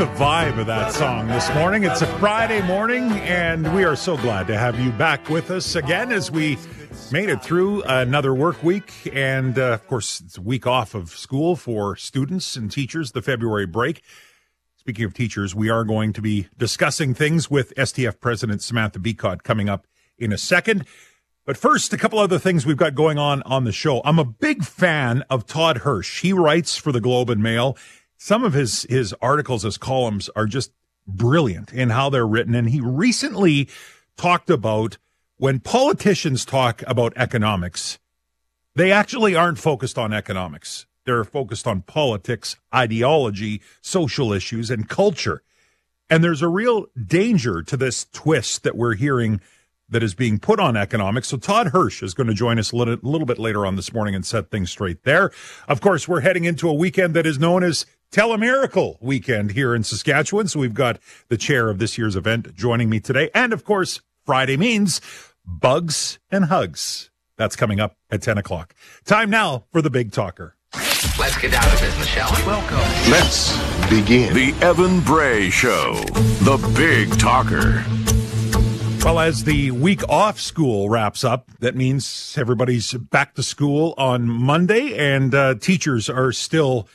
the vibe of that song this morning. It's a Friday morning, and we are so glad to have you back with us again as we made it through another work week. And uh, of course, it's a week off of school for students and teachers, the February break. Speaking of teachers, we are going to be discussing things with STF President Samantha Becotte coming up in a second. But first, a couple other things we've got going on on the show. I'm a big fan of Todd Hirsch. He writes for the Globe and Mail. Some of his, his articles, his columns are just brilliant in how they're written. And he recently talked about when politicians talk about economics, they actually aren't focused on economics. They're focused on politics, ideology, social issues, and culture. And there's a real danger to this twist that we're hearing that is being put on economics. So Todd Hirsch is going to join us a little, little, bit later on this morning and set things straight there. Of course, we're heading into a weekend that is known as Telemiracle weekend here in Saskatchewan. So we've got the chair of this year's event joining me today. And of course, Friday means bugs and hugs. That's coming up at 10 o'clock. Time now for the big talker. Let's get down to business, shall we? Welcome. Let's begin. The Evan Bray Show, the big talker. Well, as the week off school wraps up, that means everybody's back to school on Monday, and uh, teachers are still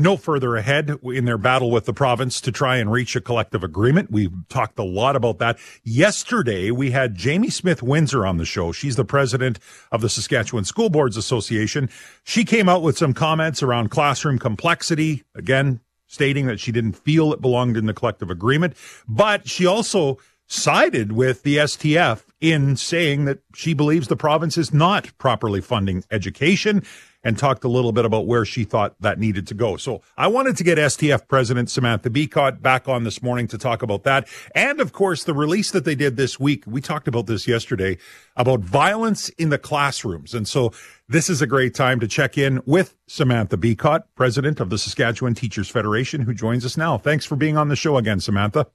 no further ahead in their battle with the province to try and reach a collective agreement. We've talked a lot about that. Yesterday, we had Jamie Smith Windsor on the show. She's the president of the Saskatchewan School Boards Association. She came out with some comments around classroom complexity. Again, stating that she didn't feel it belonged in the collective agreement, but she also sided with the STF in saying that she believes the province is not properly funding education and talked a little bit about where she thought that needed to go. So I wanted to get STF President Samantha Becotte back on this morning to talk about that. And of course, the release that they did this week, we talked about this yesterday about violence in the classrooms. And so this is a great time to check in with Samantha Becotte, President of the Saskatchewan Teachers Federation, who joins us now. Thanks for being on the show again, Samantha.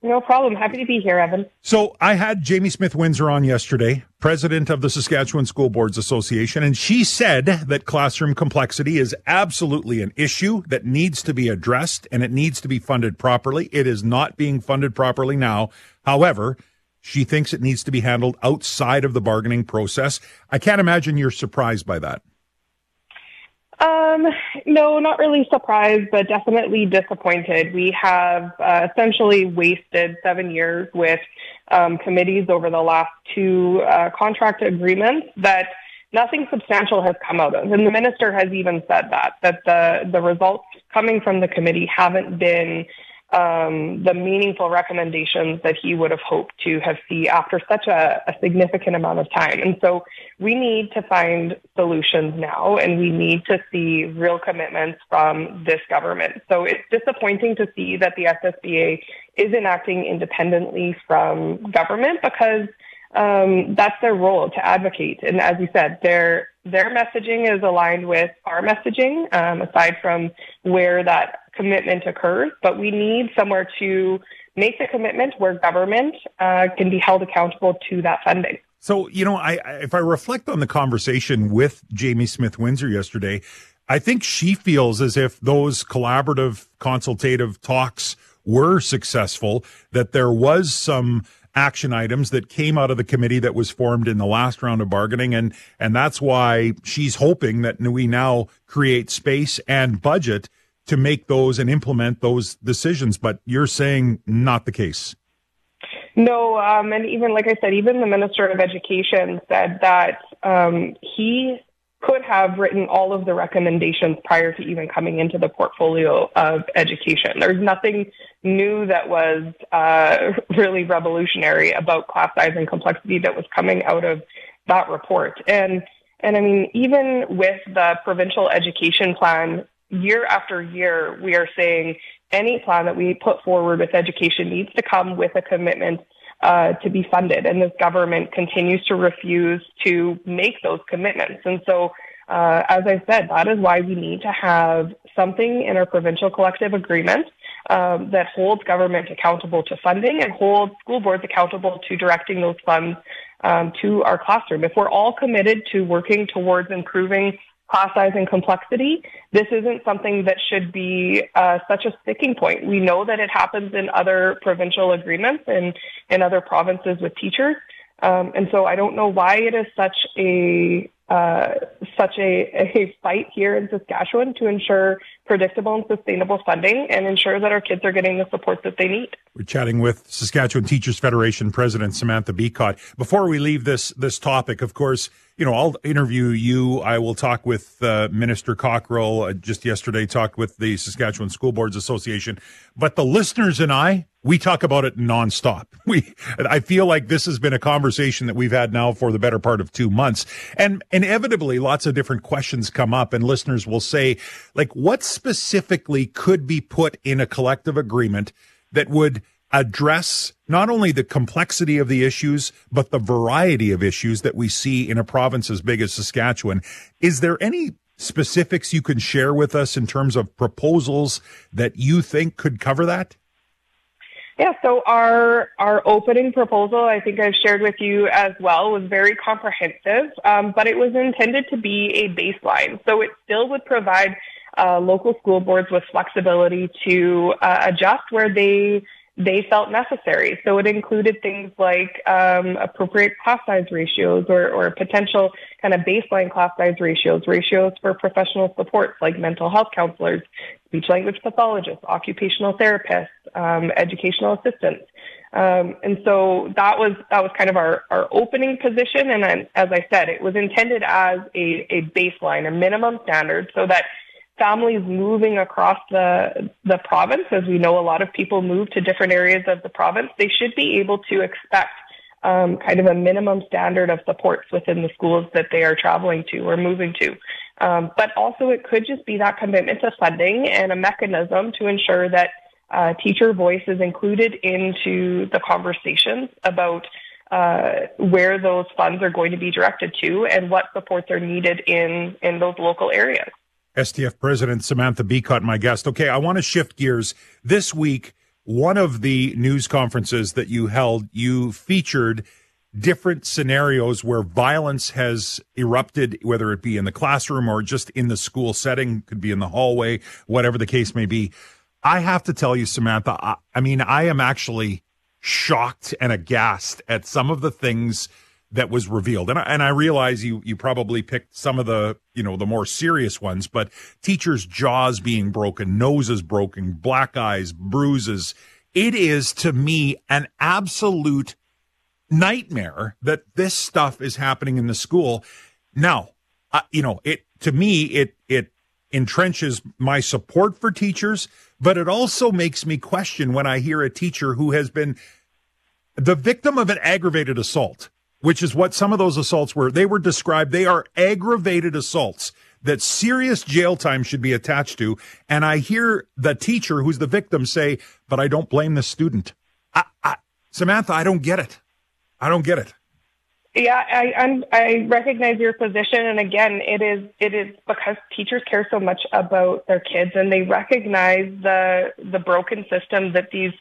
No problem. Happy to be here, Evan. So I had Jamie Smith Windsor on yesterday, president of the Saskatchewan School Boards Association, and she said that classroom complexity is absolutely an issue that needs to be addressed and it needs to be funded properly. It is not being funded properly now. However, she thinks it needs to be handled outside of the bargaining process. I can't imagine you're surprised by that. Um, no, not really surprised, but definitely disappointed. We have uh, essentially wasted seven years with um, committees over the last two uh, contract agreements that nothing substantial has come out of. And the minister has even said that, that the, the results coming from the committee haven't been um, the meaningful recommendations that he would have hoped to have seen after such a, a, significant amount of time. And so we need to find solutions now and we need to see real commitments from this government. So it's disappointing to see that the SSBA isn't acting independently from government because um, that's their role to advocate. And as you said, their their messaging is aligned with our messaging, um, aside from where that commitment occurs. But we need somewhere to make the commitment where government uh, can be held accountable to that funding. So, you know, I, if I reflect on the conversation with Jamie Smith Windsor yesterday, I think she feels as if those collaborative consultative talks were successful, that there was some action items that came out of the committee that was formed in the last round of bargaining. And, and that's why she's hoping that we now create space and budget to make those and implement those decisions. But you're saying not the case. No, um, and even like I said, even the Minister of Education said that um, he could have written all of the recommendations prior to even coming into the portfolio of education. There's nothing new that was uh, really revolutionary about class size and complexity that was coming out of that report. And and I mean, even with the provincial education plan, year after year, we are saying any plan that we put forward with education needs to come with a commitment uh, to be funded. And this government continues to refuse to make those commitments. And so, uh, as I said, that is why we need to have something in our provincial collective agreement um, that holds government accountable to funding and holds school boards accountable to directing those funds um, to our classroom. If we're all committed to working towards improving class size and complexity, this isn't something that should be uh, such a sticking point. We know that it happens in other provincial agreements and in other provinces with teachers. Um, and so I don't know why it is such a uh, such a, a fight here in Saskatchewan to ensure predictable and sustainable funding and ensure that our kids are getting the support that they need. We're chatting with Saskatchewan Teachers Federation President Samantha Becotte. Before we leave this this topic, of course, you know, I'll interview you. I will talk with uh, Minister Cockrill. Uh, just yesterday, talked with the Saskatchewan School Boards Association. But the listeners and I, we talk about it nonstop. We, I feel like this has been a conversation that we've had now for the better part of two months, and inevitably, lots of different questions come up, and listeners will say, like, what specifically could be put in a collective agreement that would address not only the complexity of the issues, but the variety of issues that we see in a province as big as Saskatchewan. Is there any specifics you can share with us in terms of proposals that you think could cover that? Yeah, so our our opening proposal, I think I've shared with you as well, was very comprehensive, um, but it was intended to be a baseline. So it still would provide uh, local school boards with flexibility to uh, adjust where they they felt necessary. So it included things like um, appropriate class size ratios or, or potential kind of baseline class size ratios, ratios for professional supports like mental health counselors, speech language pathologists, occupational therapists, um, educational assistants. Um, and so that was that was kind of our, our opening position. And then, as I said, it was intended as a, a baseline, a minimum standard, so that families moving across the the province, as we know a lot of people move to different areas of the province, they should be able to expect um, kind of a minimum standard of supports within the schools that they are traveling to or moving to. Um, but also, it could just be that commitment to funding and a mechanism to ensure that uh, teacher voice is included into the conversations about uh, where those funds are going to be directed to and what supports are needed in in those local areas. STF President Samantha Becotte, my guest. Okay, I want to shift gears. This week, one of the news conferences that you held, you featured different scenarios where violence has erupted, whether it be in the classroom or just in the school setting, could be in the hallway, whatever the case may be. I have to tell you, Samantha, I, I mean, I am actually shocked and aghast at some of the things that was revealed. And I, and I realize you you probably picked some of the you know the more serious ones, but teachers' jaws being broken, noses broken, black eyes, bruises. It is to me an absolute nightmare that this stuff is happening in the school. Now, uh, you know it to me it it entrenches my support for teachers, but it also makes me question when I hear a teacher who has been the victim of an aggravated assault which is what some of those assaults were. They were described, they are aggravated assaults that serious jail time should be attached to. And I hear the teacher who's the victim say, but I don't blame the student. I, I, Samantha, I don't get it. I don't get it. Yeah, I I'm, I recognize your position, and again, it is it is because teachers care so much about their kids, and they recognize the the broken system that these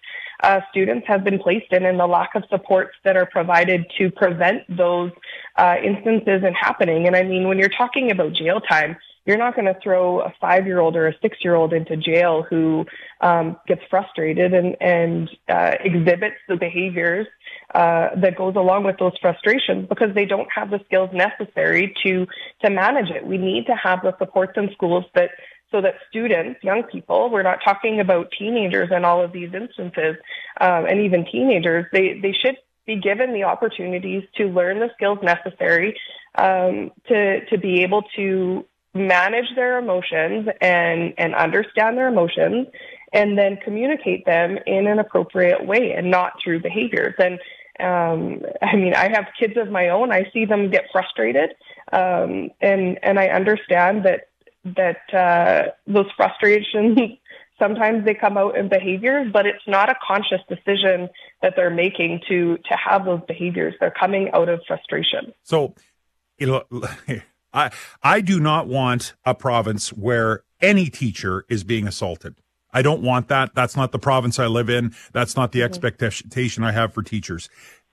uh, students have been placed in and the lack of supports that are provided to prevent those uh, instances in happening. And I mean, when you're talking about jail time, you're not going to throw a five year old or a six year old into jail who um, gets frustrated and, and uh, exhibits the behaviors uh, that goes along with those frustrations because they don't have the skills necessary to to manage it. We need to have the supports in schools that so that students, young people, we're not talking about teenagers in all of these instances, um, and even teenagers, they, they should be given the opportunities to learn the skills necessary um, to, to be able to manage their emotions and, and understand their emotions and then communicate them in an appropriate way and not through behaviors. And um, I mean, I have kids of my own. I see them get frustrated, um, and and I understand that that uh, those frustrations sometimes they come out in behaviors, but it's not a conscious decision that they're making to to have those behaviors. They're coming out of frustration. So, you know, I I do not want a province where any teacher is being assaulted. I don't want that. That's not the province I live in. That's not the mm-hmm. expectation I have for teachers.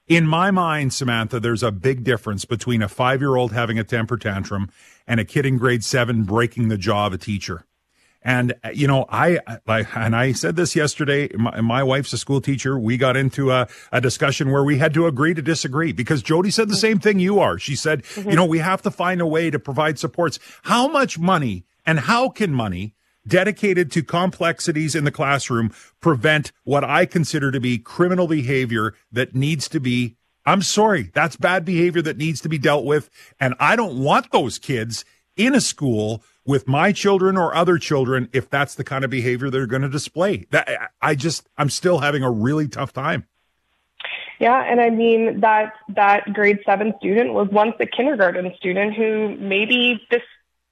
In my mind, Samantha, there's a big difference between a five year old having a temper tantrum and a kid in grade seven breaking the jaw of a teacher. And you know, I like, and I said this yesterday. My, my, wife's a school teacher. We got into a, a, discussion where we had to agree to disagree because Jody said the same thing you are. She said, mm-hmm. you know, we have to find a way to provide supports. How much money and how can money dedicated to complexities in the classroom prevent what I consider to be criminal behavior that needs to be I'm sorry, that's bad behavior that needs to be dealt with. And I don't want those kids in a school with my children or other children if that's the kind of behavior they're going to display. That I just I'm still having a really tough time. Yeah, and I mean that that grade 7 student was once a kindergarten student who maybe this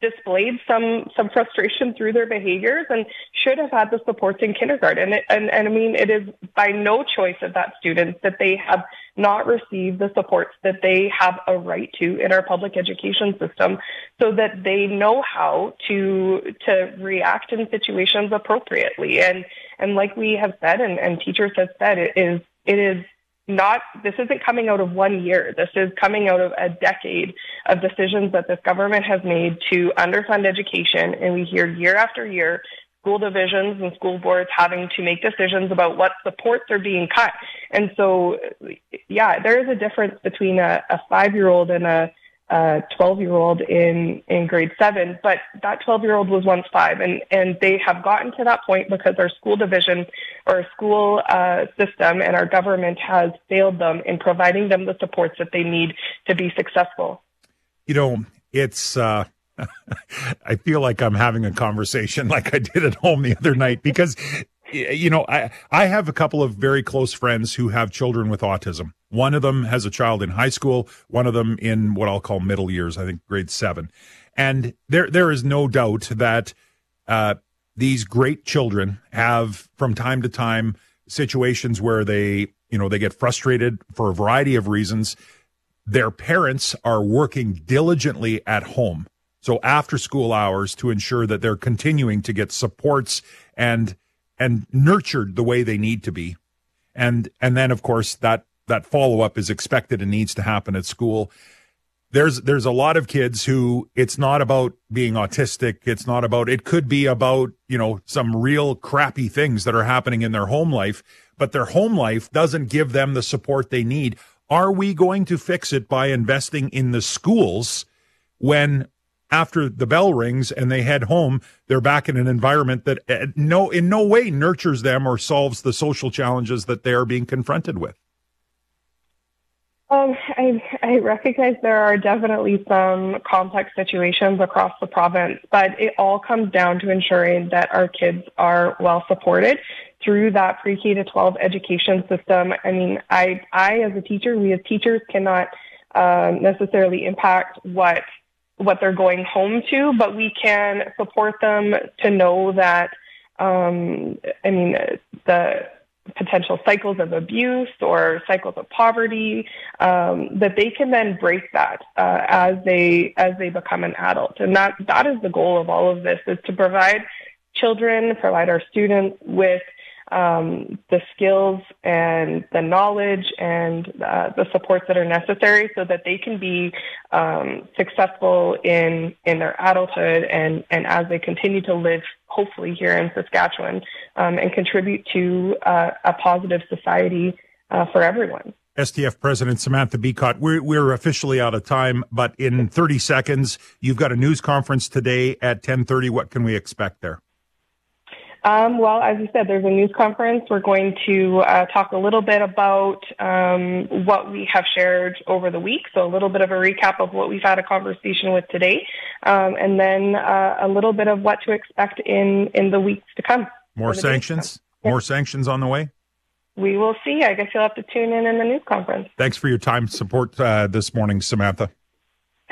displayed some some frustration through their behaviors and should have had the supports in kindergarten. And, and, and I mean, it is by no choice of that student that they have not received the supports that they have a right to in our public education system so that they know how to to react in situations appropriately. And and like we have said and, and teachers have said, it is it is not this isn't coming out of one year. This is coming out of a decade of decisions that this government has made to underfund education. And we hear year after year school divisions and school boards having to make decisions about what supports are being cut. And so, yeah, there is a difference between a, a five year old and a a 12 year old in, in grade seven, but that 12 year old was once five. And, and they have gotten to that point because our school division or our school uh, system and our government has failed them in providing them the supports that they need to be successful. You know, it's, uh, I feel like I'm having a conversation like I did at home the other night because you know, I, I have a couple of very close friends who have children with autism. One of them has a child in high school, one of them in what I'll call middle years, I think grade seven. And there, there is no doubt that, uh, these great children have from time to time situations where they, you know, they get frustrated for a variety of reasons. Their parents are working diligently at home. So after school hours to ensure that they're continuing to get supports and and nurtured the way they need to be. And and then of course that that follow up is expected and needs to happen at school. There's there's a lot of kids who it's not about being autistic. It's not about it could be about, you know, some real crappy things that are happening in their home life, but their home life doesn't give them the support they need. Are we going to fix it by investing in the schools when after the bell rings and they head home, they're back in an environment that uh, no, in no way nurtures them or solves the social challenges that they are being confronted with. Um, I, I recognize there are definitely some complex situations across the province, but it all comes down to ensuring that our kids are well supported through that pre-K to 12 education system. I mean, I, I as a teacher, we as teachers cannot um, necessarily impact what what they're going home to, but we can support them to know that, um, I mean, the potential cycles of abuse or cycles of poverty, um, that they can then break that uh, as they as they become an adult, and that that is the goal of all of this: is to provide children, provide our students with um, the skills and the knowledge and uh, the supports that are necessary so that they can be um, successful in in their adulthood and and as they continue to live hopefully here in Saskatchewan um, and contribute to uh, a positive society uh, for everyone. STF President Samantha Becotte, we're, we're officially out of time, but in 30 seconds, you've got a news conference today at 10:30. What can we expect there? Um, well, as you said, there's a news conference. We're going to uh, talk a little bit about um, what we have shared over the week, so a little bit of a recap of what we've had a conversation with today, um, and then uh, a little bit of what to expect in in the weeks to come. More sanctions. More sanctions on the way. We will see. I guess you'll have to tune in in the news conference. Thanks for your time support uh, this morning, Samantha.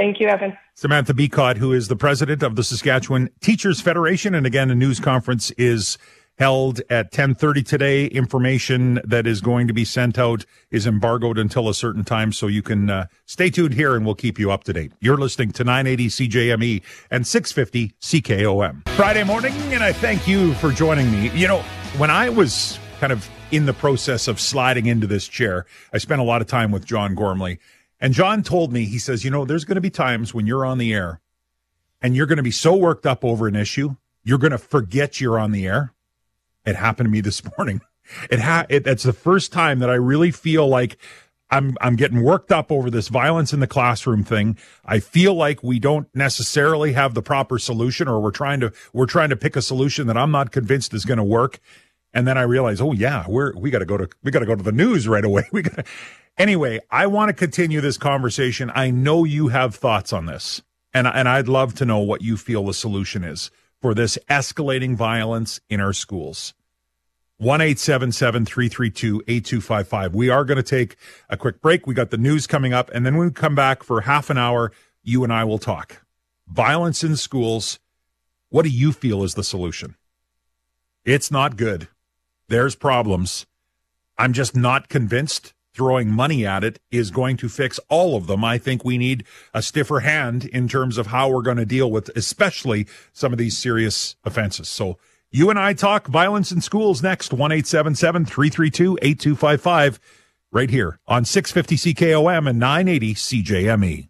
Thank you, Evan. Samantha Becotte, who is the president of the Saskatchewan Teachers Federation. And again, a news conference is held at 1030 today. Information that is going to be sent out is embargoed until a certain time. So you can uh, stay tuned here and we'll keep you up to date. You're listening to 980 CJME and 650 CKOM. Friday morning, and I thank you for joining me. You know, when I was kind of in the process of sliding into this chair. I spent a lot of time with John Gormley. And John told me, he says, you know, there's going to be times when you're on the air and you're going to be so worked up over an issue, you're going to forget you're on the air. It happened to me this morning. It ha- it, it's the first time that I really feel like I'm I'm getting worked up over this violence in the classroom thing. I feel like we don't necessarily have the proper solution or we're trying to we're trying to pick a solution that I'm not convinced is going to work. And then I realize, "Oh yeah, we're we got to go to we got to go to the news right away." We gotta, Anyway, I want to continue this conversation. I know you have thoughts on this. And and I'd love to know what you feel the solution is for this escalating violence in our schools. 1 332 8255. We are going to take a quick break. We got the news coming up. And then when we come back for half an hour, you and I will talk. Violence in schools. What do you feel is the solution? It's not good. There's problems. I'm just not convinced throwing money at it is going to fix all of them. I think we need a stiffer hand in terms of how we're going to deal with, especially some of these serious offenses. So, you and I talk violence in schools next, 1 332 8255, right here on 650 CKOM and 980 CJME.